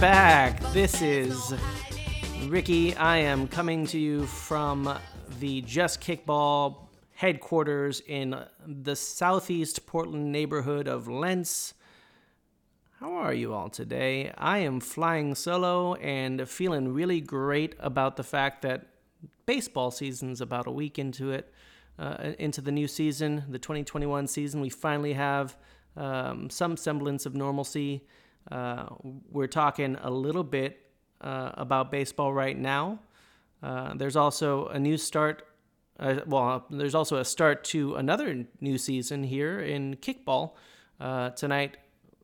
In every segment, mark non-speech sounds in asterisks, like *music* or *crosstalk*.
Back. This is Ricky. I am coming to you from the Just Kickball headquarters in the southeast Portland neighborhood of Lents. How are you all today? I am flying solo and feeling really great about the fact that baseball season's about a week into it, uh, into the new season, the 2021 season. We finally have um, some semblance of normalcy. Uh, we're talking a little bit uh, about baseball right now. Uh, there's also a new start. Uh, well, there's also a start to another new season here in kickball. Uh, tonight,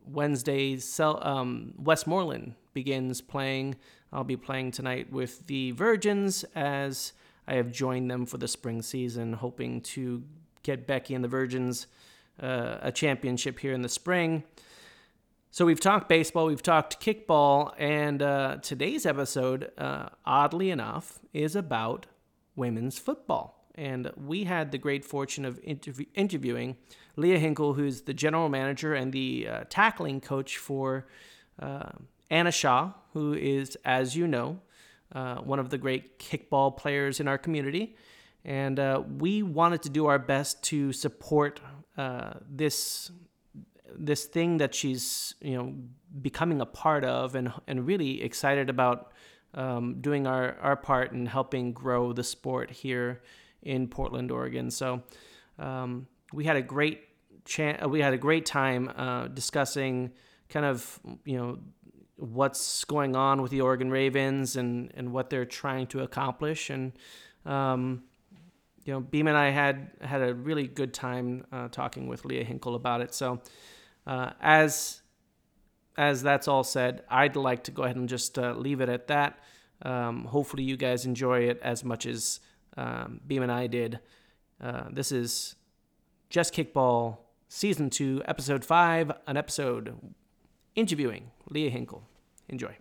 Wednesday, um, Westmoreland begins playing. I'll be playing tonight with the Virgins as I have joined them for the spring season, hoping to get Becky and the Virgins a championship here in the spring. So we've talked baseball, we've talked kickball, and uh, today's episode, uh, oddly enough, is about women's football. And we had the great fortune of interview- interviewing Leah Hinkle, who's the general manager and the uh, tackling coach for uh, Anna Shaw, who is, as you know, uh, one of the great kickball players in our community. And uh, we wanted to do our best to support this this thing that she's you know becoming a part of and and really excited about um, doing our our part in helping grow the sport here in Portland, Oregon. So um, we had a great chan- we had a great time uh, discussing kind of you know what's going on with the Oregon Ravens and and what they're trying to accomplish and um, you know Beam and I had had a really good time uh, talking with Leah Hinkle about it. So uh, as as that's all said, I'd like to go ahead and just uh, leave it at that. Um, hopefully, you guys enjoy it as much as um, Beam and I did. Uh, this is Just Kickball Season 2, Episode 5, an episode interviewing Leah Hinkle. Enjoy.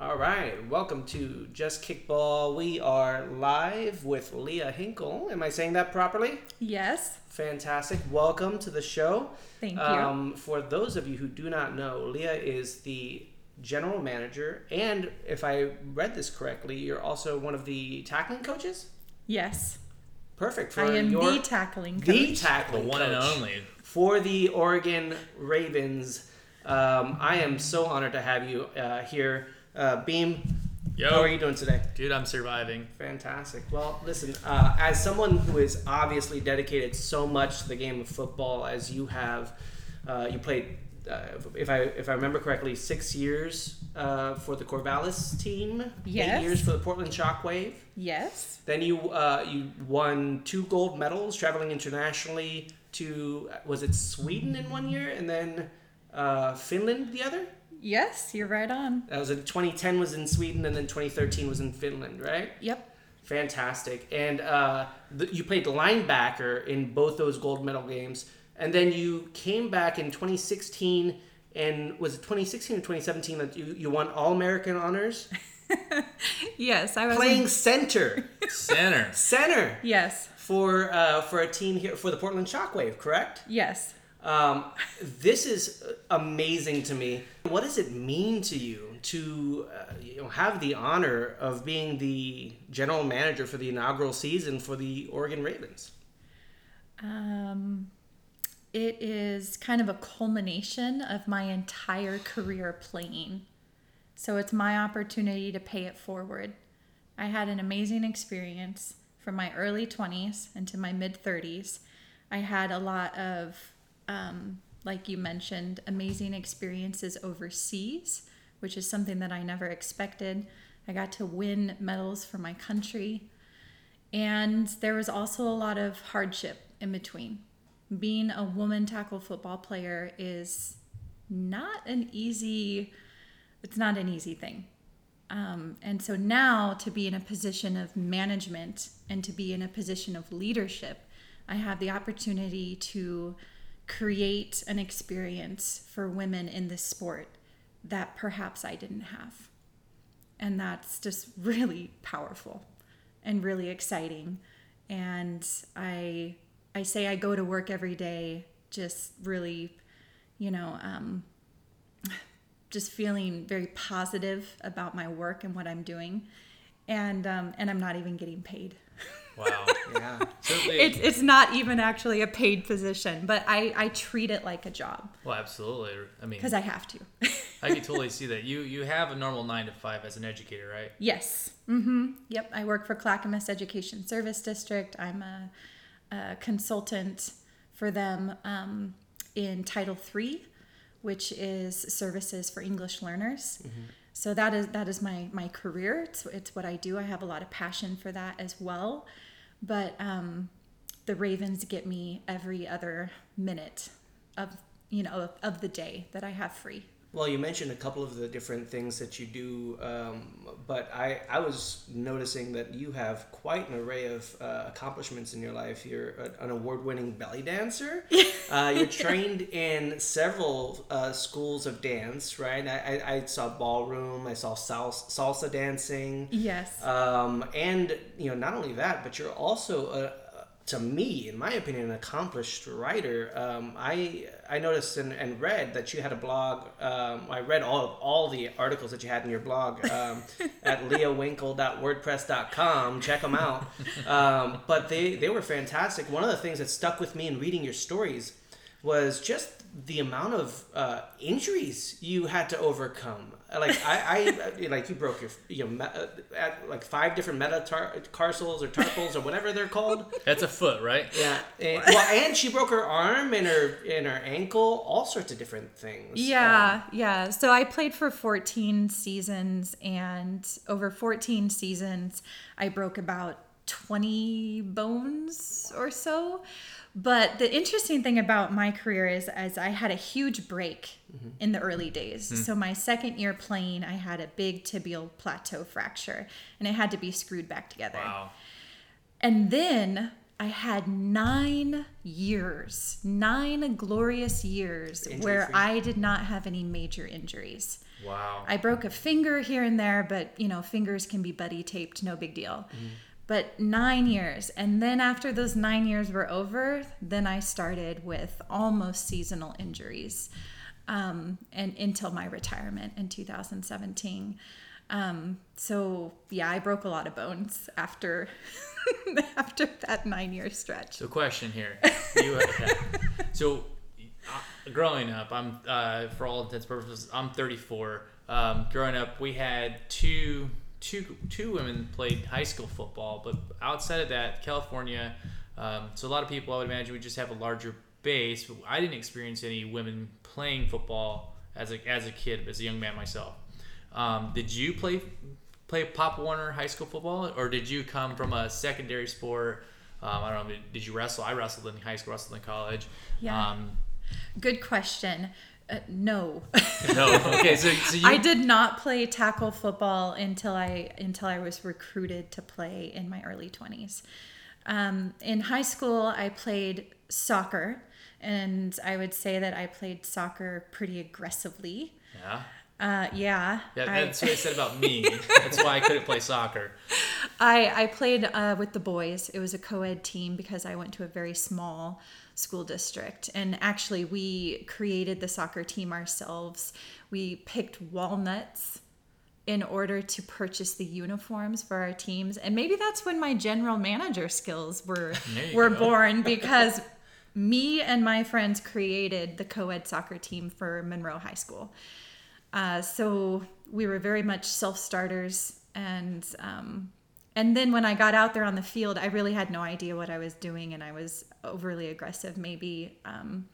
All right, welcome to Just Kickball. We are live with Leah Hinkle. Am I saying that properly? Yes. Fantastic. Welcome to the show. Thank you. Um, for those of you who do not know, Leah is the general manager, and if I read this correctly, you're also one of the tackling coaches. Yes. Perfect for I am your the tackling coach. the tackling The one and only. for the Oregon Ravens. Um, I am so honored to have you uh, here, uh, Beam. Yo. How are you doing today? Dude, I'm surviving. Fantastic. Well, listen, uh, as someone who is obviously dedicated so much to the game of football as you have, uh, you played, uh, if I if I remember correctly, six years uh, for the Corvallis team. Eight Yes. years for the Portland Shockwave. Yes. Then you uh, you won two gold medals traveling internationally to was it Sweden in one year and then uh, Finland the other. Yes, you're right on. That was in 2010 was in Sweden and then 2013 was in Finland, right? Yep. Fantastic. And uh, the, you played linebacker in both those gold medal games. And then you came back in 2016, and was it 2016 or 2017 that you, you won All American honors? *laughs* Yes, I was Playing center. Center. center Yes. for, uh, for a team here, for the Portland Shockwave, correct? Yes. Um, this is amazing to me. What does it mean to you to uh, you know, have the honor of being the general manager for the inaugural season for the Oregon Ravens? Um it is kind of a culmination of my entire career playing. So it's my opportunity to pay it forward. I had an amazing experience from my early 20s into my mid 30s. I had a lot of, um, like you mentioned, amazing experiences overseas, which is something that I never expected. I got to win medals for my country. And there was also a lot of hardship in between. Being a woman tackle football player is not an easy it's not an easy thing. Um, and so now to be in a position of management and to be in a position of leadership, I have the opportunity to create an experience for women in this sport that perhaps I didn't have. And that's just *laughs* really powerful and really exciting. And I I say I go to work every day just really, you know, um, *sighs* just feeling very positive about my work and what I'm doing, and um, and I'm not even getting paid. Wow. Yeah. So they, It's it's not even actually a paid position, but I I treat it like a job well, absolutely. I mean, because I have to. I can totally *laughs* see that. You you have a normal nine to five as an educator, right? yes. Mm-hmm. Yep. I work for Clackamas Education Service District. I'm a, a consultant for them um, in Title III, which is services for English learners. So that is that is my my career. It's it's what I do. I have a lot of passion for that as well. But um, the Ravens get me every other minute of you know of, of the day that I have free. Well, you mentioned a couple of the different things that you do, um, but I, I was noticing that you have quite an array of uh, accomplishments in your life. You're a, an award winning belly dancer. *laughs* uh, you're trained in several uh, schools of dance, right? I, I, I saw ballroom, I saw salsa, salsa dancing. Yes. Um, and, you know, not only that, but you're also a, to me, in my opinion, an accomplished writer. Um, I I noticed and, and read that you had a blog. Um, I read all all the articles that you had in your blog um, *laughs* at leowinkle.wordpress.com. Check them out. Um, but they they were fantastic. One of the things that stuck with me in reading your stories was just the amount of uh, injuries you had to overcome. Like I, I like you broke your you know me- uh, at like five different meta metatarsals or tarpals or whatever they're called. That's a foot, right? Yeah, and, well, and she broke her arm and her and her ankle, all sorts of different things. Yeah, yeah. So I played for 14 seasons, and over 14 seasons, I broke about 20 bones or so. But the interesting thing about my career is, as I had a huge break mm-hmm. in the early days. Mm-hmm. So my second year playing, I had a big tibial plateau fracture, and it had to be screwed back together. Wow. And then I had nine years, nine glorious years where Injury-free. I did not have any major injuries. Wow. I broke a finger here and there, but you know, fingers can be buddy taped, no big deal. Mm-hmm. But nine years. And then after those nine years were over, then I started with almost seasonal injuries um, and until my retirement in 2017. Um, so yeah, I broke a lot of bones after *laughs* after that nine year stretch. So, question here. You. So, uh, growing up, I'm uh, for all intents purposes, I'm 34. Um, growing up, we had two two two women played high school football, but outside of that, California. Um, so a lot of people, I would imagine, would just have a larger base. But I didn't experience any women playing football as a as a kid, as a young man myself. Um, did you play play Pop Warner high school football, or did you come from a secondary sport? Um, I don't know. Did you wrestle? I wrestled in high school, wrestled in college. Yeah. Um, Good question. Uh, no. no. Okay. So, so you. *laughs* I did not play tackle football until I until I was recruited to play in my early 20s. Um, in high school, I played soccer, and I would say that I played soccer pretty aggressively. Yeah. Uh, yeah, Yeah, I- that's what it said about me. *laughs* That's why I couldn't play soccer. I, I played uh, with the boys. It was a co ed team because I went to a very small school district. And actually, we created the soccer team ourselves. We picked walnuts in order to purchase the uniforms for our teams. And maybe that's when my general manager skills were, *laughs* were go. born *laughs* because me and my friends created the co ed soccer team for Monroe High School. Uh, so we were very much self starters, and um, and then when I got out there on the field, I really had no idea what I was doing, and I was overly aggressive, maybe. Um,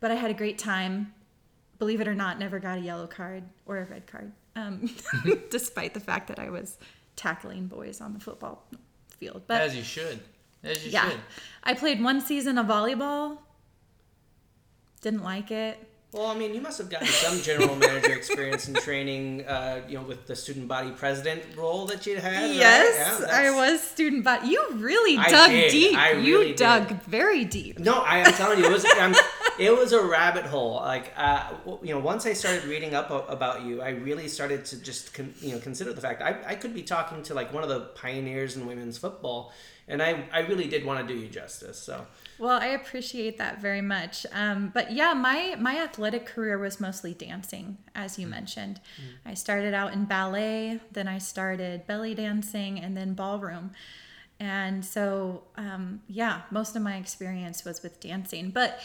but I had a great time. Believe it or not, never got a yellow card or a red card, um, *laughs* despite the fact that I was tackling boys on the football field. But As you should. As you yeah, should. I played one season of volleyball. Didn't like it. Well, I mean, you must have gotten *laughs* some general manager experience and training, uh, you know, with the student body president role that you had. right? Yes, Yeah, I was student body. You really I dug did. deep. I you really dug did. very deep. No, I am telling you, it was. I'm, *laughs* it was a rabbit hole. Like, uh, you know, once I started reading up about you, I really started to just, con- you know, consider the fact I, I could be talking to like one of the pioneers in women's football, and I, I really did want to do you justice. So, Well, I appreciate that very much. Um, but yeah, my my athletic career was mostly dancing, as you mentioned. I started out in ballet, then I started belly dancing, and then ballroom. And so, um, yeah, most of my experience was with dancing. But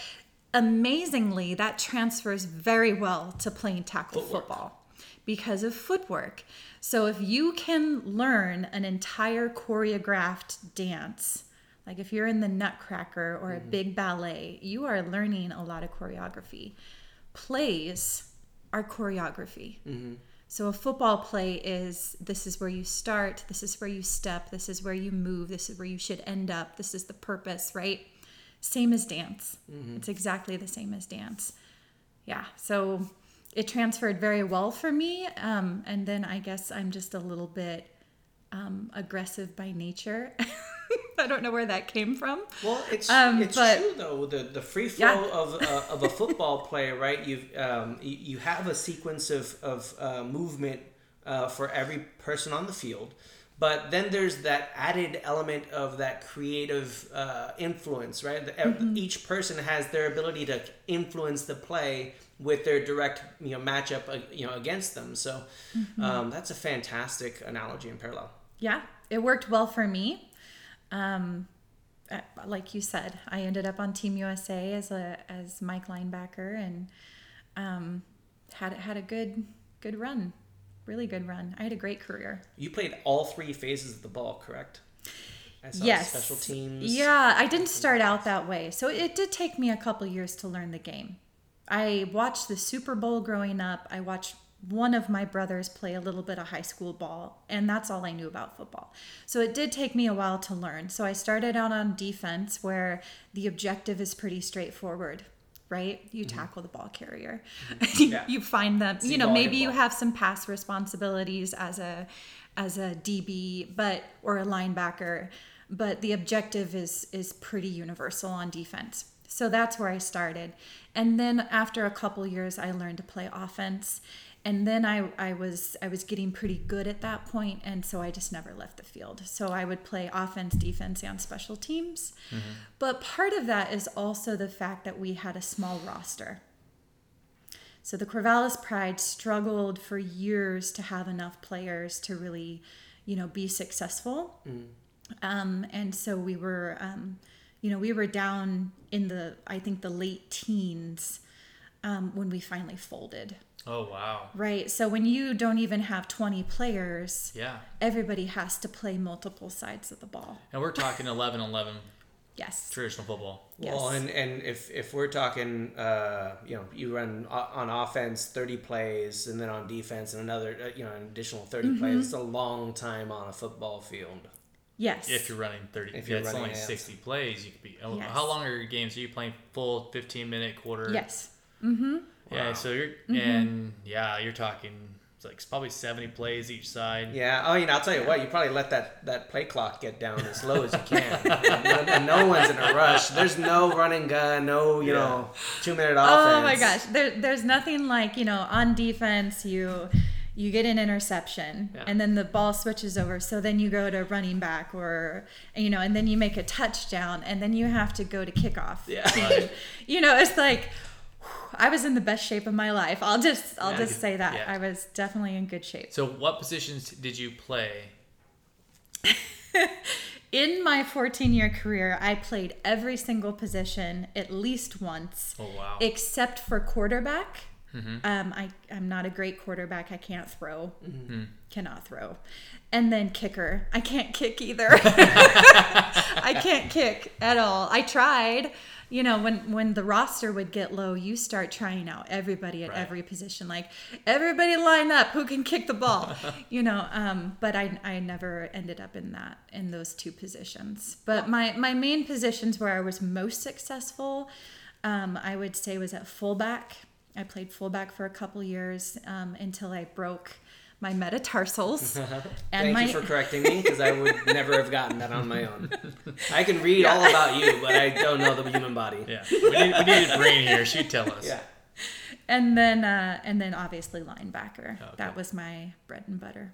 amazingly, that transfers very well to playing tackle football because of footwork. So if you can learn an entire choreographed dance, like if you're in the Nutcracker or a mm-hmm. big ballet, you are learning a lot of choreography. Plays are choreography. Mm-hmm. So a football play is this is where you start, this is where you step, this is where you move, this is where you should end up, this is the purpose, right? Same as dance. Mm-hmm. It's exactly the same as dance. Yeah. So it transferred very well for me. Um, and then I guess I'm just a little bit um, aggressive by nature. *laughs* I don't know where that came from. well, it's Um, it's but- true though. The the free flow Yeah. of uh, of a football play, right? You um, you, you have a sequence of of uh, movement uh, for every person on the field. But then there's that added element of that creative uh, influence, right? The, Mm-hmm. Each person has their ability to influence the play with their direct, you know, matchup, uh, you know, against them. So Mm-hmm. um, that's a fantastic analogy and parallel. Yeah, it worked well for me. Um, like you said, I ended up on Team USA as a as Mike linebacker and um, had had a good good run, really good run. I had a great career. You played all three phases of the ball, correct? Yes. special teams. Yeah, I didn't start out that way. So it did take me a couple years to learn the game. I watched the Super Bowl growing up. I watched one of my brothers play a little bit of high school ball, and that's all I knew about football. So it did take me a while to learn. So I started out on defense, where the objective is pretty straightforward. Right, you mm-hmm. tackle the ball carrier. Mm-hmm. *laughs* Yeah. you find them. See you know, maybe you ball. have some pass responsibilities as a as a DB, but or a linebacker, but the objective is is pretty universal on defense. So that's where I started. And then after a couple years I learned to play offense. And then I, I was I was getting pretty good at that point and so I just never left the field. So I would play offense, defense, and special teams. But part of that is also the fact that we had a small roster. So the Corvallis Pride struggled for years to have enough players to really, you know, be successful. Um, and so we were, um, you know, we were down in the, I think, the late teens um, when we finally folded. Oh wow. Right. So when you don't even have 20 players, Yeah. everybody has to play multiple sides of the ball. And we're talking 11-11 Yes. traditional football. Well, and, and if, if we're talking, uh, you know, you run on offense 30 plays and then on defense and another, uh, you know, an additional 30 Mm-hmm. plays, it's a long time on a football field. Yes. If you're running 30, If you're it's running only it, 60 plays. You could be. oh, Yes. How long are your games? Are you playing full 15 minute quarter? yes. Yeah. So you're Mm-hmm. and yeah, you're talking. It's like it's probably 70 plays each side. Yeah. Oh, you know, I'll tell you what, you probably let that, that play clock get down as low as you *laughs* can. and, and no one's in a rush. There's no running gun, no, you Yeah. know, two minute offense. Oh my gosh, there, there's nothing like you know on defense you you get an interception Yeah. and then the ball switches over so then you go to running back or you know and then you make a touchdown and then you have to go to kickoff Yeah. *laughs* You know it's like whew, I was in the best shape of my life I'll just I'll Yeah. just say that Yeah. I was definitely in good shape So what positions did you play? *laughs* in my 14 year career I played every single position at least once Oh wow. except for quarterback. Um, I, I'm not a great quarterback. I can't throw. Cannot throw. And then kicker. I can't kick either. *laughs* I can't kick at all. I tried. You know, when when the roster would get low, you start trying out everybody at Right. every position. Like everybody line up. Who can kick the ball? *laughs* you know. Um, but I I never ended up in that in those two positions. But my my main positions where I was most successful, um, I would say was at fullback. I played fullback for a couple years um, until I broke my metatarsals, *laughs* and Thank my you for correcting me because I would *laughs* never have gotten that on my own. I can read all about you, but I don't know the human body. Yeah, we need, we need a brain here. She'd tell us. Yeah. and then uh, and then obviously linebacker. Okay. That was my bread and butter.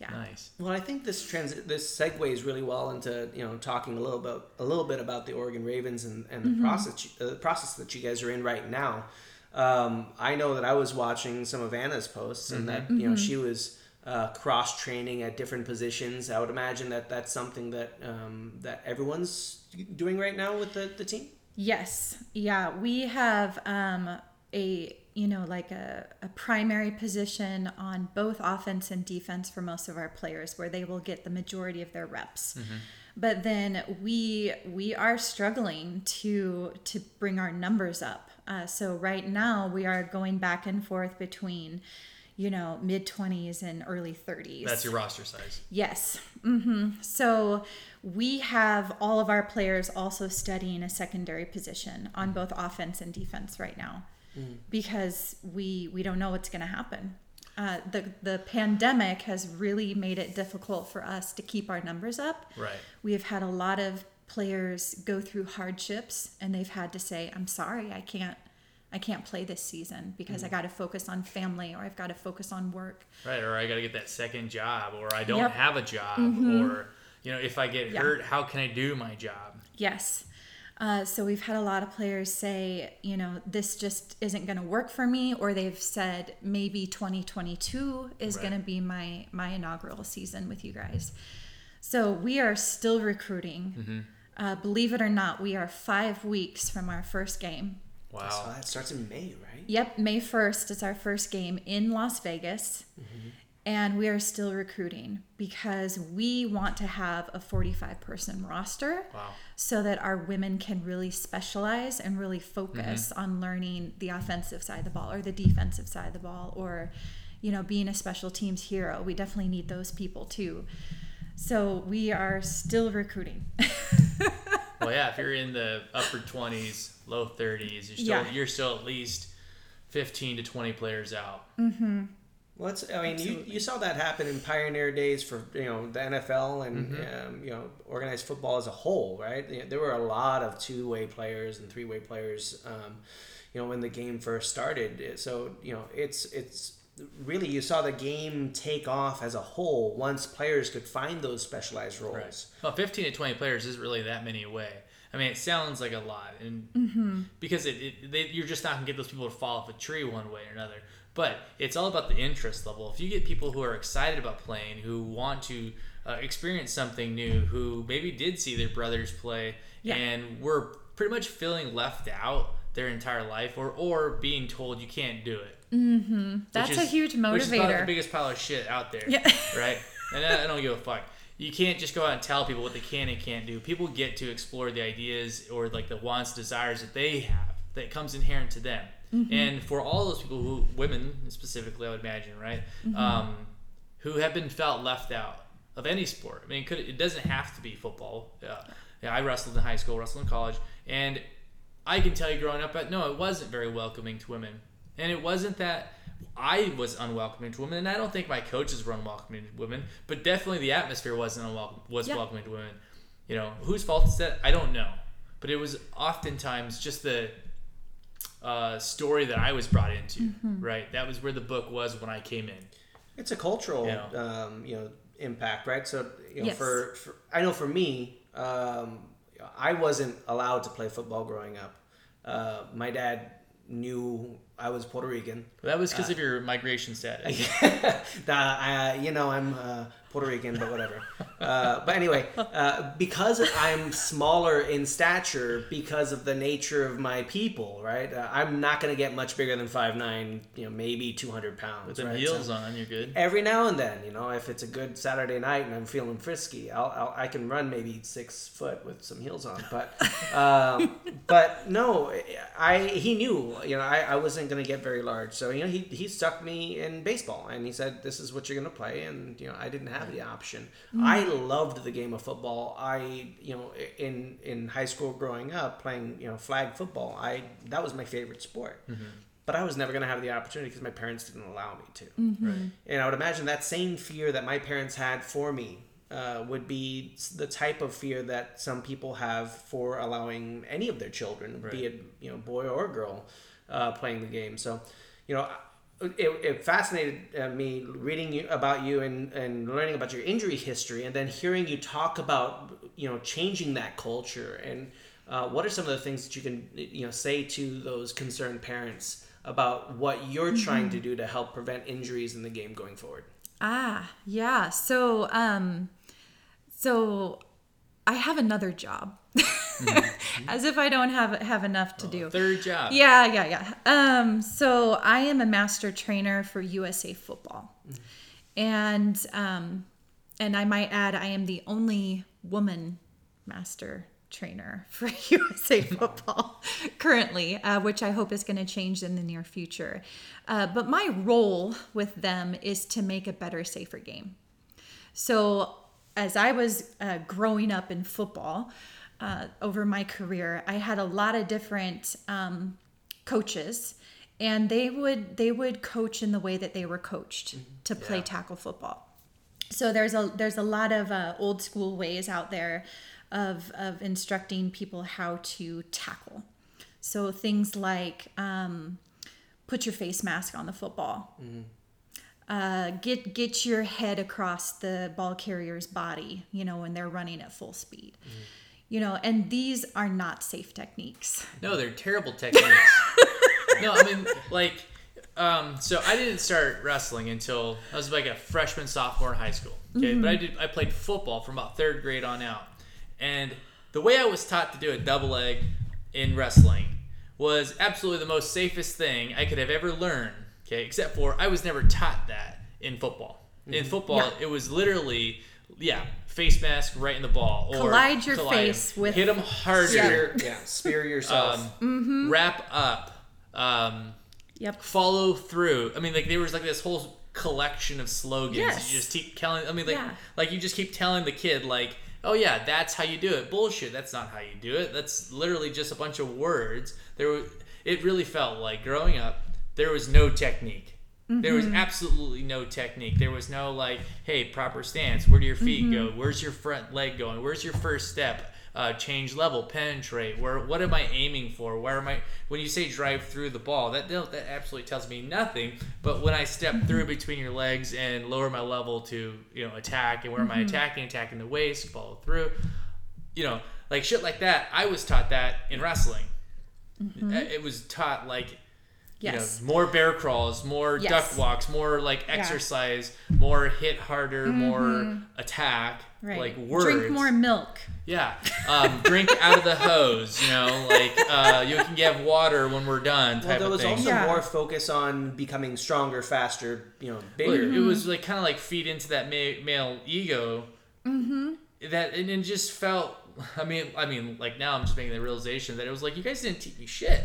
Yeah. Nice. Well, I think this trans this segues really well into you know talking a little bit a little bit about the Oregon Ravens and, and the process uh, the process that you guys are in right now. Um, I know that I was watching some of Anna's posts and that you know she was uh, cross training at different positions. I would imagine that that's something that um, that everyone's doing right now with the, the team. Yes. Yeah. We have um, a, you know, like a, a primary position on both offense and defense for most of our players where they will get the majority of their reps. But then we we are struggling to to bring our numbers up. Uh, so right now we are going back and forth between, you know, mid twenties and early thirties. That's your roster size. Yes. hmm So we have all of our players also studying a secondary position on both offense and defense right now because we we don't know what's going to happen. Uh, the the pandemic has really made it difficult for us to keep our numbers up. Right. We have had a lot of players go through hardships and they've had to say, "I'm sorry, I can't I can't play this season because I got to focus on family or I've got to focus on work." Right. Or I got to get that second job, or I don't Yep. Mm-hmm. have a job, or you know, if I get Yeah. hurt, how can I do my job? Yes. Uh, so we've had a lot of players say, you know, this just isn't going to work for me, or they've said maybe 2022 is Right. going to be my my inaugural season with you guys. So we are still recruiting. Mm-hmm. Uh, believe it or not, we are five weeks from our first game. Wow. So that starts in May, right? Yep, May 1st is our first game in Las Vegas. And we are still recruiting because we want to have a 45 person roster Wow. so that our women can really specialize and really focus mm-hmm. on learning the offensive side of the ball or the defensive side of the ball or you know being a special teams hero we definitely need those people too so we are still recruiting *laughs* well, yeah. If you're in the upper 20s, low 30s, you're still Yeah. you're still at least 15 to 20 players out. Mm-hmm. Well, it's, I mean, you, you saw that happen in pioneer days for you know the NFL and um, you know organized football as a whole, right? You know, There were a lot of two way players and three way players, um, you know, when the game first started. So you know, it's it's really you saw the game take off as a whole once players could find those specialized roles. Well, 15 to 20 players isn't really that many away. I mean, it sounds like a lot, and because it, it they, you're just not gonna get those people to fall off a tree one way or another. But it's all about the interest level. If you get people who are excited about playing, who want to uh, experience something new, who maybe did see their brothers play, Yeah. and were pretty much feeling left out their entire life, or or being told you can't do it. that's Which a huge huge Which is probably the biggest pile of shit out there. Yeah. *laughs* Right? And I, I don't give a fuck. You can't just go out and tell people what they can and can't do. People get to explore the ideas or like the wants, desires that they have that comes inherent to them. Mm-hmm. And for all those people who, women specifically, I would imagine, right, Mm-hmm. um, who have been felt left out of any sport. I mean, it, could, it doesn't have to be football. Yeah. yeah, I wrestled in high school, wrestled in college, and I can tell you growing up, but no, it wasn't very welcoming to women. And it wasn't that I was unwelcoming to women, and I don't think my coaches were unwelcoming to women, but definitely the atmosphere wasn't unwelcome, was Yeah. welcoming to women. You know, whose fault is that? I don't know. But it was oftentimes just the uh, story that I was brought into, Mm-hmm. right? That was where the book was when I came in. It's a cultural, Yeah. um, you know, impact, right? So, you know, Yes. for, for I know for me, um, I wasn't allowed to play football growing up. Uh, my dad knew I was Puerto Rican. But that was because of your migration status. *laughs* that I, you know, I'm uh, Puerto Rican, but whatever. Uh, but anyway, uh, because I'm smaller in stature, because of the nature of my people, right? Uh, I'm not going to get much bigger than five nine. You know, maybe 200 pounds. With the right? heels So- on, you're good. every now and then, you know, if it's a good Saturday night and I'm feeling frisky, I'll, I'll I can run maybe six foot with some heels on. But *laughs* um, but no, I he knew, you know, I, I wasn't gonna get very large. So you know, he he stuck me in baseball and he said, "This is what you're gonna play," and you know, I didn't have the option. I loved the game of football. I you know, in in high school growing up playing you know flag football, I that was my favorite sport. but I was never going to have the opportunity because my parents didn't allow me to. Right. And I would imagine that same fear that my parents had for me uh, would be the type of fear that some people have for allowing any of their children, Right. be it you know boy or girl, uh, playing the game. So, you know. It, it fascinated uh, me reading you, about you and, and learning about your injury history and then hearing you talk about you know changing that culture and uh, what are some of the things that you can you know say to those concerned parents about what you're trying to do to help prevent injuries in the game going forward? Ah, yeah. So, um, so I have another job, *laughs* as if I don't have have enough to do. Third job. Yeah, yeah, yeah. Um, so I am a master trainer for USA Football, and um, and I might add, I am the only woman master trainer *laughs* for USA *laughs* Football currently, uh, which I hope is going to change in the near future. Uh, but my role with them is to make a better, safer game. So, as I was uh, growing up in football uh, over my career, I had a lot of different um, coaches, and they would they would coach in the way that they were coached to play Yeah. tackle football. So there's a there's a lot of uh, old school ways out there of of instructing people how to tackle. So things like um, put your face mask on the football uh, get get your head across the ball carrier's body, you know, when they're running at full speed. You know, and these are not safe techniques. No, they're terrible techniques. *laughs* no, I mean like um, so I didn't start wrestling until I was like a freshman, sophomore in high school. Okay, but I did I played football from about third grade on out, and the way I was taught to do a double leg in wrestling was absolutely the most safest thing I could have ever learned. Okay, except for I was never taught that in football. In football, Yeah. it was literally yeah, face mask right in the ball or Collide your 'em. face with- hit them harder spear, yeah spear yourself um, wrap up, um, Yep. follow through. I mean, like there was like this whole collection of slogans. Yes. You just keep telling. I mean, like Yeah. like you just keep telling the kid like, oh yeah, that's how you do it. Bullshit. That's not how you do it. That's literally just a bunch of words. There, was, it really felt like growing up. There was no technique. There was mm-hmm. absolutely no technique. There was no like, hey, proper stance. Where do your feet go? Mm-hmm. Where's your front leg going? Where's your first step? Uh, change level, penetrate. Where? What am I aiming for? Where am I? When you say drive through the ball, that that absolutely tells me nothing. But when I step mm-hmm. through between your legs and lower my level to you know attack, and where am I attacking? Attacking the waist, follow through. You know, like shit like that. I was taught that in wrestling. Uh, It was taught like Yes. you know, more bear crawls, more Yes. duck walks, more like exercise, more hit harder, more attack, Right. like words. Drink more milk. Yeah. Um, drink out of the hose, you know, like uh, you can get water when we're done well type there of was thing. also Yeah. more focus on becoming stronger faster you know Well, bigger It was like kind of like feed into that ma- male ego. Mm-hmm. That and it just felt. I mean, I mean, like now I'm just making the realization that it was like you guys didn't teach me shit.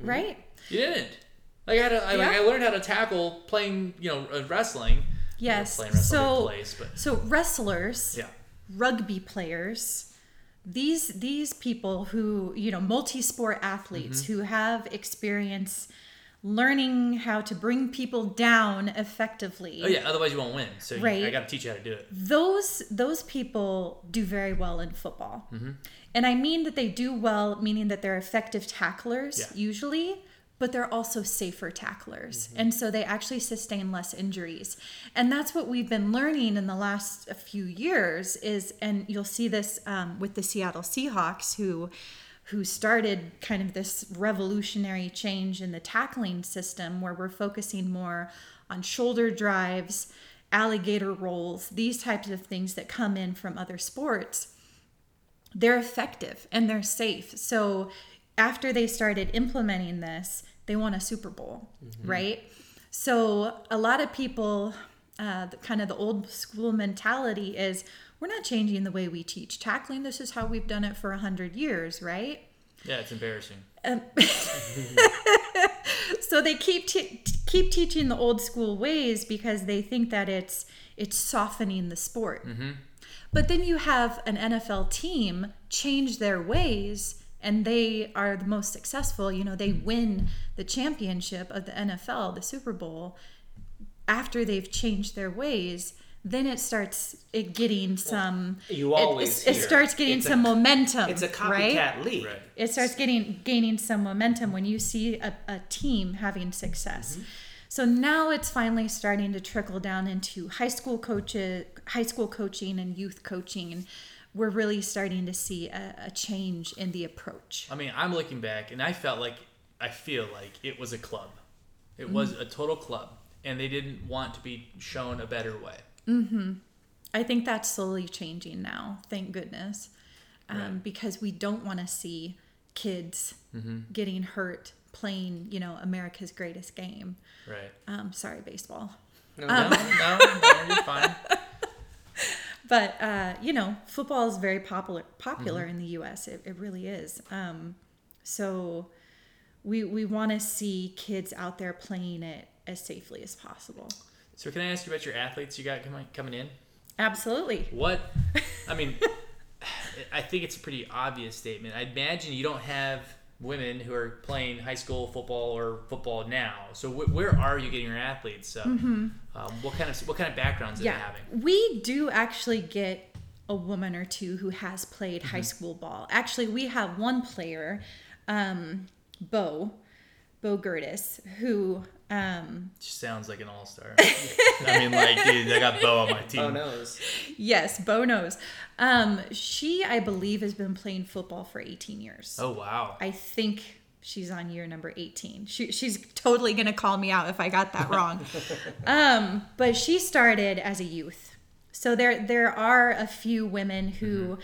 Right? You didn't. Like I had, to, I, like I learned how to tackle playing, you know, uh, wrestling. Yes. playing wrestling So place, but so wrestlers, yeah, rugby players, these these people who, you know, multi-sport athletes Mm-hmm. who have experience learning how to bring people down effectively. oh yeah. Otherwise, you won't win. So you- Right. I got to teach you how to do it. those those people do very well in football and i mean that they do well meaning that they're effective tacklers Yeah. usually but they're also safer tacklers and so they actually sustain less injuries and that's what we've been learning in the last few years is and you'll see this um, with the seattle seahawks who who started kind of this revolutionary change in the tackling system where we're focusing more on shoulder drives, alligator rolls, these types of things that come in from other sports. They're effective and they're safe. So after they started implementing this, they won a Super Bowl, mm-hmm. right? So a lot of people, uh, the, kind of the old school mentality is we're not changing the way we teach tackling. This is how we've done it for a hundred years, right? Yeah, it's embarrassing. Um, *laughs* *laughs* so they keep keep teaching the old school ways because they think that it's it's softening the sport. Mm-hmm. But then you have an NFL team change their ways and they are the most successful, you know, they win the championship of the NFL, the Super Bowl, after they've changed their ways, then it starts it getting some. you it- always it, it hear starts getting it's a- some momentum. It's a copycat right? league. Right. it starts getting gaining some momentum when you see a, a team having success Mm-hmm. so now it's finally starting to trickle down into high school coaches high school coaching and youth coaching and we're really starting to see a, a change in the approach I mean, I'm looking back, and I felt like I feel like it was a club. It was Mm. a total club, and they didn't want to be shown a better way. Mm-hmm. i think that's slowly changing now thank goodness um, Right. because we don't want to see kids Mm-hmm. getting hurt playing you know america's greatest game Right? um, sorry baseball No, Um, no, no, no, you're *laughs* fine. But uh, you know, football is very popular popular in the U.S. It, it really is. Um, so we we want to see kids out there playing it as safely as possible. So, can I ask you about your athletes you got coming coming in? Absolutely. What? I mean, *laughs* I think it's a pretty obvious statement. I imagine you don't have women who are playing high school football or football now. So, wh- where are you getting your athletes? Uh, um, what kind of what kind of backgrounds are they having? we do actually get a woman or two who has played high school ball. Actually, we have one player, um, Bo, Bo Gertis, who um, She sounds like an all star. I mean, like, dude, I got Bo on my team. Oh knows. yes, Bo knows. Um, she, I believe, has been playing football for 18 years. Oh wow. I think she's on year number 18. She, she's totally going to call me out if I got that wrong. *laughs* um, but she started as a youth. So there there are a few women who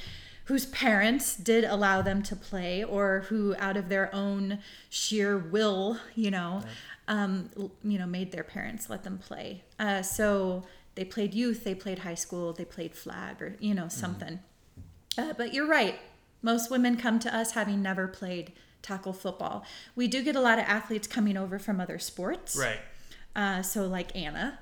whose parents did allow them to play or who out of their own sheer will, you know, um, you know, made their parents let them play. Uh, so they played youth, they played high school, they played flag or, you know, something. Uh, but you're right. Most women come to us having never played tackle football. We do get a lot of athletes coming over from other sports. Right. Uh, so, like Anna,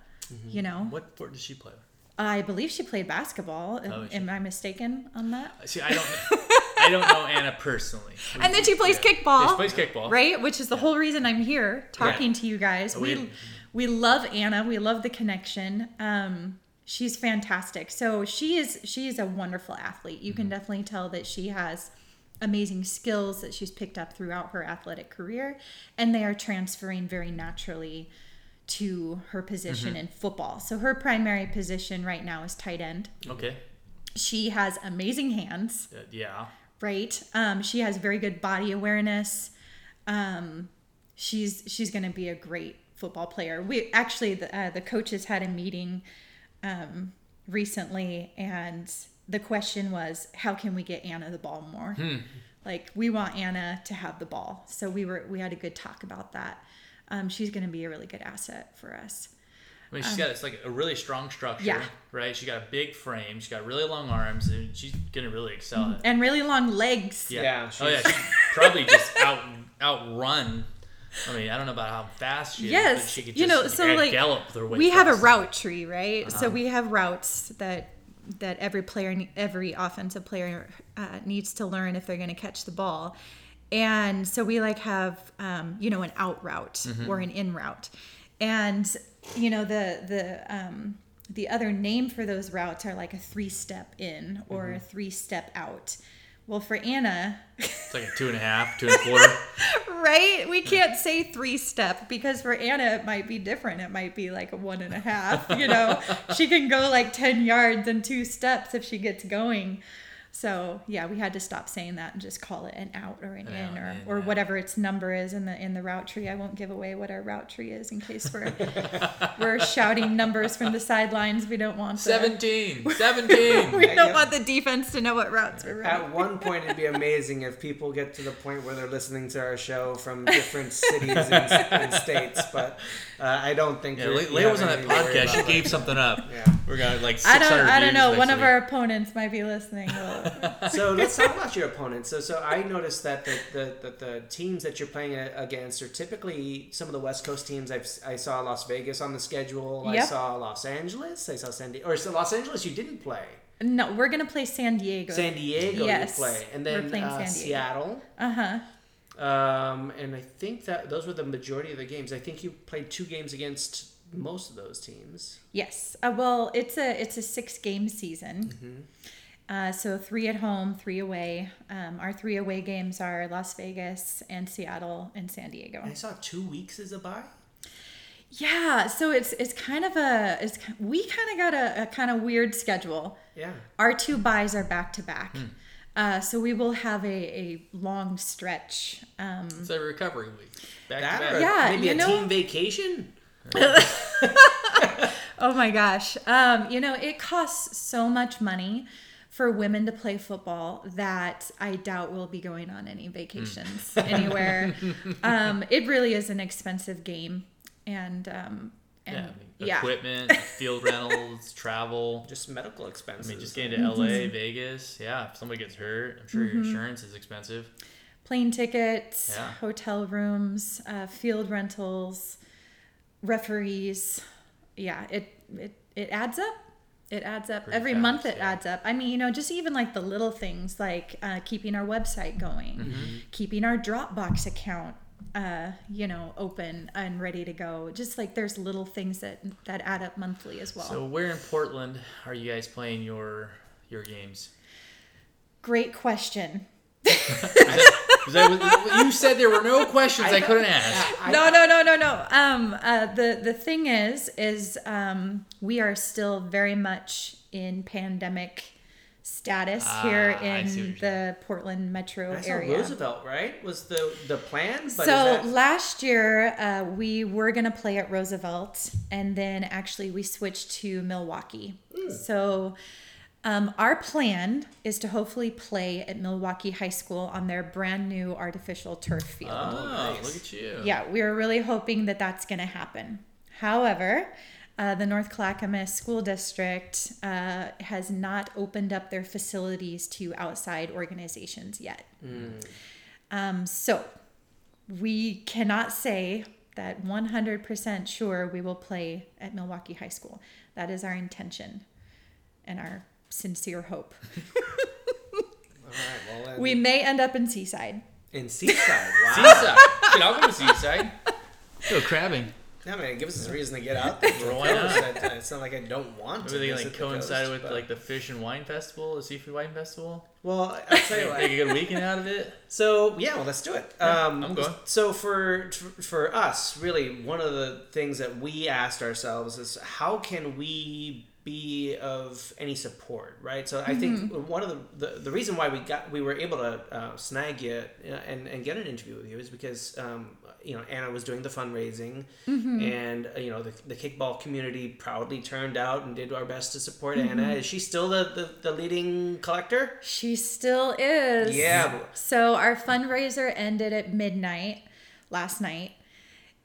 you know, What sport does she play? I believe she played basketball. Oh, she? Am I mistaken on that? See, I don't. *laughs* I don't know Anna personally. And then she plays Yeah. kickball. Yeah, she plays kickball. Right? Which is the whole reason I'm here talking to you guys. We We- we love Anna. We love the connection. Um, she's fantastic. So she is she is a wonderful athlete. You Mm-hmm. can definitely tell that she has amazing skills that she's picked up throughout her athletic career and they are transferring very naturally to her position Mm-hmm. in football. So her primary position right now is tight end. Okay. She has amazing hands Uh, yeah. Right? Um, she has very good body awareness. Um, she's she's going to be a great football player. We actually the uh, the coaches had a meeting um, recently, and the question was, how can we get Anna the ball more? Like we want Anna to have the ball. So we were we had a good talk about that. Um, she's going to be a really good asset for us. I mean, she's got it's like a really strong structure, Um, Yeah. right? She got a big frame. She's got really long arms, and she's gonna really excel at. it. And really long legs. Yeah. Yeah, oh yeah. She probably just out outrun. I mean, I don't know about how fast she is. Yes, but she could just you know, so, ga- like, gallop their way. we have a route tree right so Uh-huh. we have routes that that every player ne- every offensive player uh, needs to learn if they're going to catch the ball and so we like have um, you know an out route Mm-hmm. or an in route and you know the the um, the other name for those routes are like a three step in or Mm-hmm. a three step out well for anna It's like a two and a half, two and a quarter. *laughs* right? We can't say three step because for Anna it might be different. It might be like a one and a half. You know, *laughs* she can go like ten yards in two steps if she gets going. So yeah, we had to stop saying that and just call it an out or an An in or, in, or yeah. whatever its number is in the in the route tree. I won't give away what our route tree is in case we're *laughs* we're shouting numbers from the sidelines. We don't want the, 17, *laughs* 17. we Yeah, don't yeah. want the defense to know what routes we're running. At one point, it'd be *laughs* amazing if people get to the point where they're listening to our show from different cities and, and states. But uh, I don't think. Yeah, you're- Le- you Leah was on that anything to worry podcast. She gave something up. Yeah. We're gonna like I 600 don't I don't know. next One of week. our opponents might be listening. *laughs* So let's talk *laughs* about your opponents. So, so I noticed that the, the, the, the teams that you're playing against are typically some of the West Coast teams. I've, I saw Las Vegas on the schedule. I saw Los Angeles. I saw San Diego. Or so Los Angeles, you didn't play. No, we're gonna play San Diego. San Diego Yes, you play, and we're then playing uh, San Diego. Seattle. Uh huh. Um, and I think that those were the majority of the games. I think you played two games against most of those teams. Yes. Uh, well, it's a it's a six game season. Mm-hmm. Uh, so three at home, three away. Um, our three away games are Las Vegas and Seattle and San Diego. I saw two weeks as a bye. Yeah. So it's it's kind of a it's we kind of got a, a kind of weird schedule. Yeah. Our two byes are back to back. Uh, so we will have a, a long stretch. Um, It's a recovery week. Back That to or back. Yeah, maybe you a know- team vacation. *laughs* Oh my gosh. Um, you know, it costs so much money for women to play football that I doubt we'll be going on any vacations anywhere. *laughs* Um, it really is an expensive game. And, um, and Yeah, I mean, yeah. equipment, field *laughs* rentals, travel. Just medical expenses. I mean, just getting to Mm-hmm. LA, Vegas. Yeah, if somebody gets hurt, I'm sure your insurance is expensive. plane tickets, Yeah. hotel rooms, uh, field rentals, referees. Yeah, it, it, it adds up. It adds up Pretty every fast, month. It yeah. adds up. I mean, you know, just even like the little things like uh, keeping our website going, Mm-hmm. keeping our Dropbox account, uh, you know, open and ready to go. Just like there's little things that that add up monthly as well. So where in Portland are you guys playing your your games? Great question. *laughs* Is that what- you said there were no questions I, couldn't ask. no, no, no, no, no. Um, uh, the the thing is, is um, we are still very much in pandemic status here Ah, I in you're the Portland metro I saw area. Roosevelt, right? Was the the plan? But so that, last year uh, we were gonna play at Roosevelt, and then actually we switched to Milwaukie. Hmm. So um, our plan is to hopefully play at Milwaukie High School on their brand new artificial turf field. Oh, nice. look at you. Yeah, we're really hoping that that's going to happen. However, uh, the North Clackamas School District uh, has not opened up their facilities to outside organizations yet. Um, so we cannot say that 100% sure we will play at Milwaukie High School. That is our intention and our sincere hope. *laughs* all right, well, We may end up in Seaside. in Seaside. Wow. Seaside. Shit, I'll go to Seaside. *laughs* Go crabbing. Yeah, man, give us a reason to get out there. Well, *laughs* why not? It's not- like I don't want to. Maybe they visit like the coincided coast, with but- like the fish and wine festival, the seafood wine festival. Well, I'll tell you Take *laughs* what. a good weekend out of it. So yeah, well, let's do it. Um, I'm going. So for for us, really, one of the things that we asked ourselves is how can we be of any support, right? So I think Mm-hmm. one of the, the the reason why we got we were able to uh, snag you uh, and and get an interview with you is because um, you know Anna was doing the fundraising, Mm-hmm. and uh, you know the, the kickball community proudly turned out and did our best to support Mm-hmm. Anna. Is she still the, the, the leading collector? She still is. Yeah. So our fundraiser ended at midnight last night.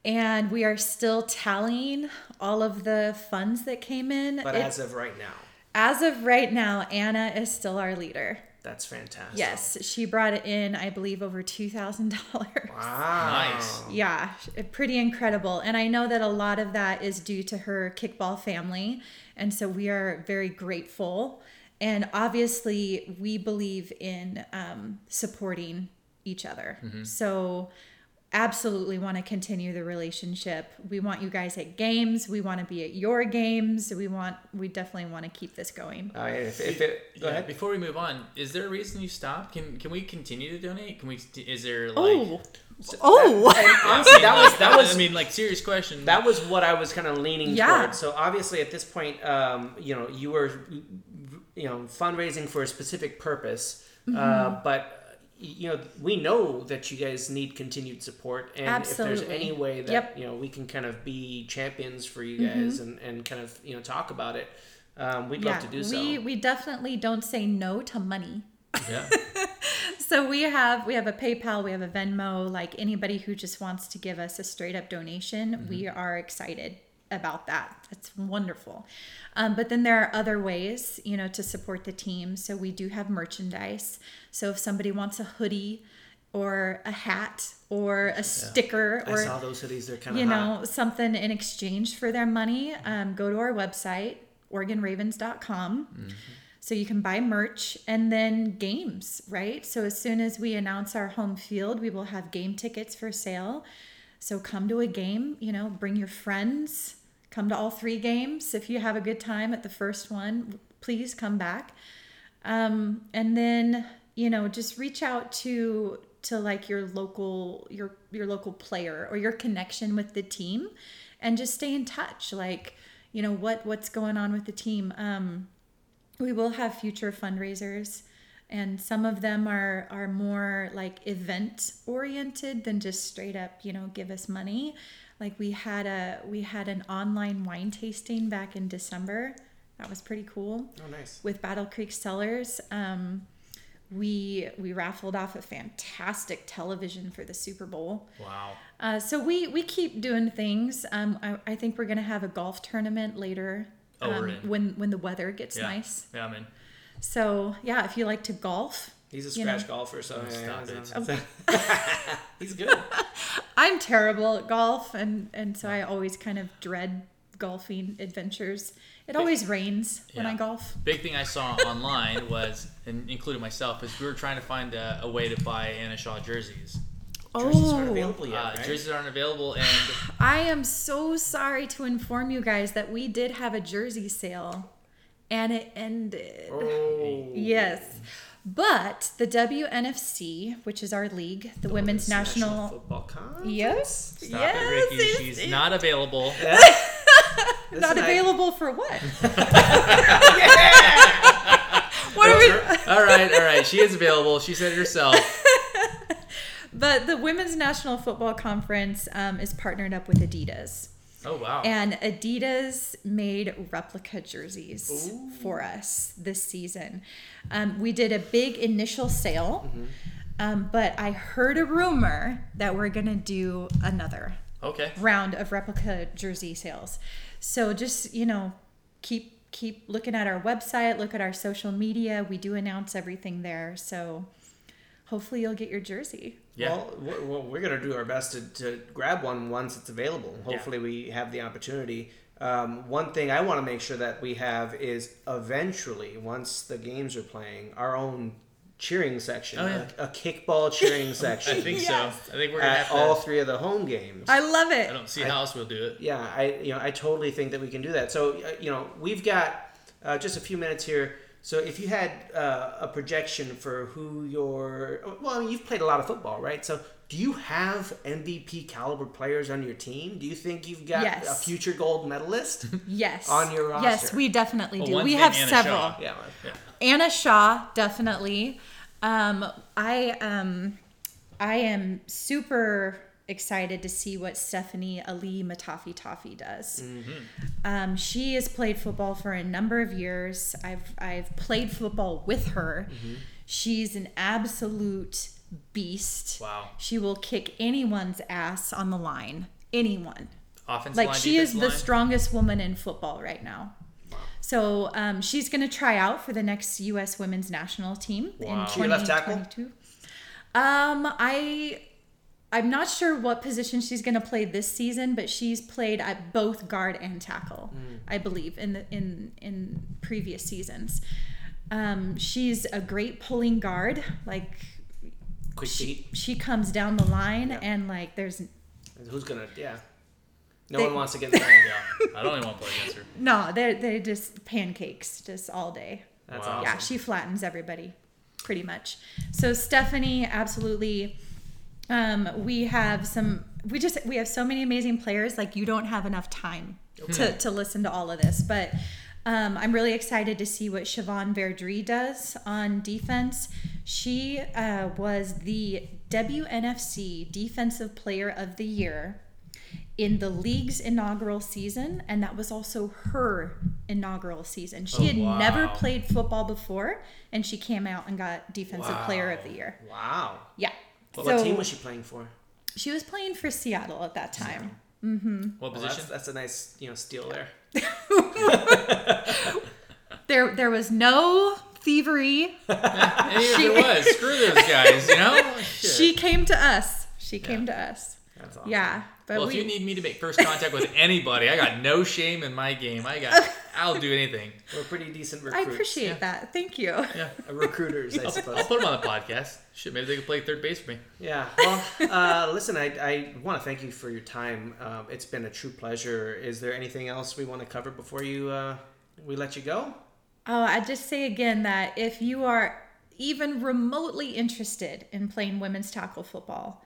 And we are still tallying all of the funds that came in. But It- as of right now, as of right now, Anna is still our leader. that's fantastic. Yes, she brought in, I believe, over two thousand dollars. Wow. Nice. Yeah, pretty incredible. And I know that a lot of that is due to her kickball family. And so we are very grateful. And obviously, we believe in um, supporting each other. So, absolutely want to continue the relationship. We want you guys at games. We want to be at your games. We want, we definitely want to keep this going. Uh, if, if it, go Yeah, ahead. Before we move on, is there a reason you stopped? Can can we continue to donate? Can we? Is there like? Oh, oh, *laughs* And honestly, that was that was I mean, like serious question. that was what I was kind of leaning Yeah. towards. So obviously, at this point, um, you know, you were, you know, fundraising for a specific purpose, Mm-hmm. uh, but. You know, we know that you guys need continued support, and if there's any way that Yep. you know we can kind of be champions for you guys and, and kind of you know talk about it, um, we'd love to do so. we we definitely don't say no to money. yeah. *laughs* So we have we have a PayPal, we have a Venmo. Like anybody who just wants to give us a straight up donation, we are excited about that. That's wonderful. Um, but then there are other ways, you know, to support the team. So we do have merchandise. So if somebody wants a hoodie or a hat or a sticker I or saw those hoodies; they're kind of you know something in exchange for their money um, go to our website oregonravens.com So you can buy merch and then games, right? So as soon as we announce our home field, we will have game tickets for sale. So come to a game, you know, bring your friends, come to all three games. If you have a good time at the first one, please come back. Um, and then, you know, just reach out to to like your local your your local player or your connection with the team and just stay in touch. Like you know what what's going on with the team? Um we will have future fundraisers and some of them are are more like event oriented than just straight up you know give us money. Like we had a we had an online wine tasting back in december. That was pretty cool Oh, nice. with battle creek cellars. Um we we raffled off a fantastic television for the super bowl Wow. uh, so we we keep doing things. Um, I, I think we're gonna have a golf tournament later. Oh, um, really? when when the weather gets Yeah. nice. Yeah, I'm in. So yeah, if you like to golf, He's a You know. scratch golfer, so Oh, yeah, stop yeah, *laughs* he's good. *laughs* I'm terrible at golf, and and so I always kind of dread golfing adventures. It always rains when Yeah. I golf. Big thing I saw *laughs* online was, and including myself, is we were trying to find a, a way to buy Anna Shaw jerseys. Jerseys aren't Oh, available yet, Uh, right? Jerseys aren't available, and *sighs* I am so sorry to inform you guys that we did have a jersey sale, and it ended. Oh. Yes. But the WNFC, which is our league, the Women's National. Football Conference. Yes. stop yes. it, Ricky. it's- She's it's not available. *laughs* Listen, not I- available for what? *laughs* *laughs* what are we? all right, all right. She is available. She said it herself. *laughs* But the Women's National Football Conference um, is partnered up with Adidas. Oh wow. And Adidas made replica jerseys for us this season. Um, we did a big initial sale, um, but I heard a rumor that we're going to do another okay. round of replica jersey sales. So just, you know, keep keep looking at our website, look at our social media. We do announce everything there. So hopefully you'll get your jersey. Yeah. Well, we're, we're gonna do our best to, to grab one once it's available. Hopefully, we have the opportunity. Um, one thing I want to make sure that we have is eventually, once the games are playing, our own cheering section, Oh, yeah. a, a kickball cheering *laughs* section I think Yes. so. I think we're gonna at have to. all three of the home games. I love it. I don't see how else we'll do it. Yeah, I you know I totally think that we can do that. So uh, you know we've got uh, just a few minutes here. So if you had uh, a projection for who your well, I mean you've played a lot of football, right? So do you have MVP caliber players on your team? Do you think you've got Yes. a future gold medalist? Yes. on your roster? Yes, we definitely do. one's We have Anna several. Shaw. yeah. Yeah. Anna Shaw, definitely. Um, I um, I am super excited to see what Stephanie Ali Matafi Tafi does. Um, she has played football for a number of years. I've I've played football with her. She's an absolute beast. Wow. She will kick anyone's ass on the line. Anyone Offensive like line, she is defensive the strongest woman in football right now. So um, she's going to try out for the next U.S. Women's National Team Wow. in She left tackle? 2022. Um, I I'm not sure what position she's going to play this season, but she's played at both guard and tackle, I believe, in the in in previous seasons. Um, she's a great pulling guard. Like Quick she, feet. she comes down the line Yeah. and like there's Who's gonna? Yeah. No They- one wants to get in the line. *laughs* Yeah. I don't even want to play against her. no, they're they're just pancakes just all day. That's Wow. awesome. Yeah, she flattens everybody pretty much. So Stephanie, absolutely. Um, we have some. We just we have so many amazing players. Like you don't have enough time to to listen to all of this, but. Um, I'm really excited to see what Siobhan Verdry does on defense. She uh, was the WNFC Defensive Player of the Year in the league's inaugural season, and that was also her inaugural season. She Oh, had never played football before, and she came out and got Defensive Player of the Year. Wow. Yeah. What so team was she playing for? she was playing for Seattle at that time. Mm-hmm. What Well, position? that's, that's a nice you know steal there. *laughs* There, there was no thievery. And even was, screw those guys, you know? *laughs* Shit. She came to us. She came to us. That's awesome. Yeah, but well, we if you need me to make first contact with anybody, I got no shame in my game. I got, *laughs* I'll do anything. We're pretty decent I recruits. appreciate that. Thank you. Yeah, Uh, recruiters, I I'll, suppose. I'll put them on the podcast. Shit, maybe they could play third base for me. Yeah. Well, uh, listen, I, I want to thank you for your time. Um, it's been a true pleasure. Is there anything else we want to cover before you uh, we let you go? Oh, I just say again that if you are even remotely interested in playing women's tackle football,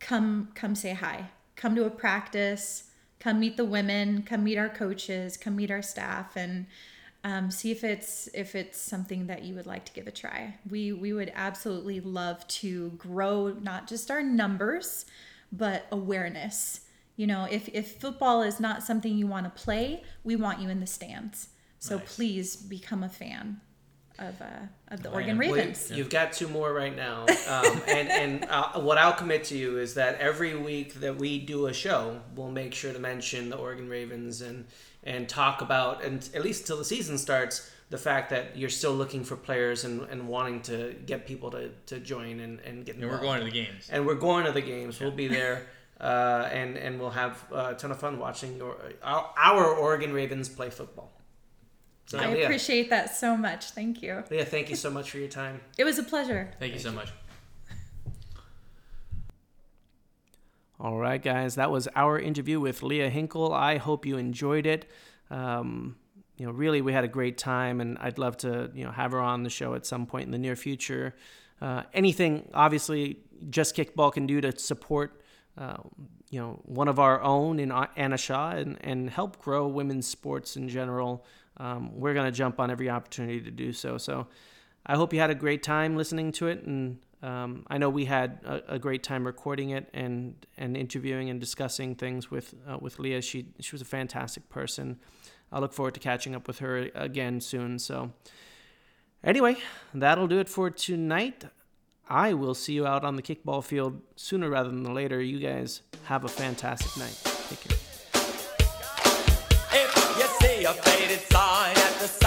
come come say hi. Come to a practice. Come meet the women. Come meet our coaches. Come meet our staff, and um, see if it's if it's something that you would like to give a try. We we would absolutely love to grow not just our numbers, but awareness. You know, if if football is not something you want to play, we want you in the stands. So Nice. please become a fan of uh, of the Oregon yeah. Well, Ravens. You've got two more right now, um, *laughs* and and uh, what I'll commit to you is that every week that we do a show, we'll make sure to mention the Oregon Ravens and and talk about and at least until the season starts the fact that you're still looking for players and, and wanting to get people to, to join and, and get And we're going to the games. and we're going to the games. We'll be there, uh, and and we'll have a ton of fun watching your, our, our Oregon Ravens play football. So, I Leah, appreciate that so much. Thank you. Leah, thank you so much for your time. It was a pleasure. Thank you so much. All right, guys, that was our interview with Leah Hinkle. I hope you enjoyed it. Um, you know, really, we had a great time, and I'd love to, you know, have her on the show at some point in the near future. Uh, anything, obviously, just kickball can do to support, uh, you know, one of our own in Anna Shaw and, and help grow women's sports in general. Um, we're going to jump on every opportunity to do so. So, I hope you had a great time listening to it, and um, I know we had a, a great time recording it and and interviewing and discussing things with uh, with Leah. She she was a fantastic person. I look forward to catching up with her again soon. So, anyway, that'll do it for tonight. I will see you out on the kickball field sooner rather than later. You guys have a fantastic night. Take care a faded sign at the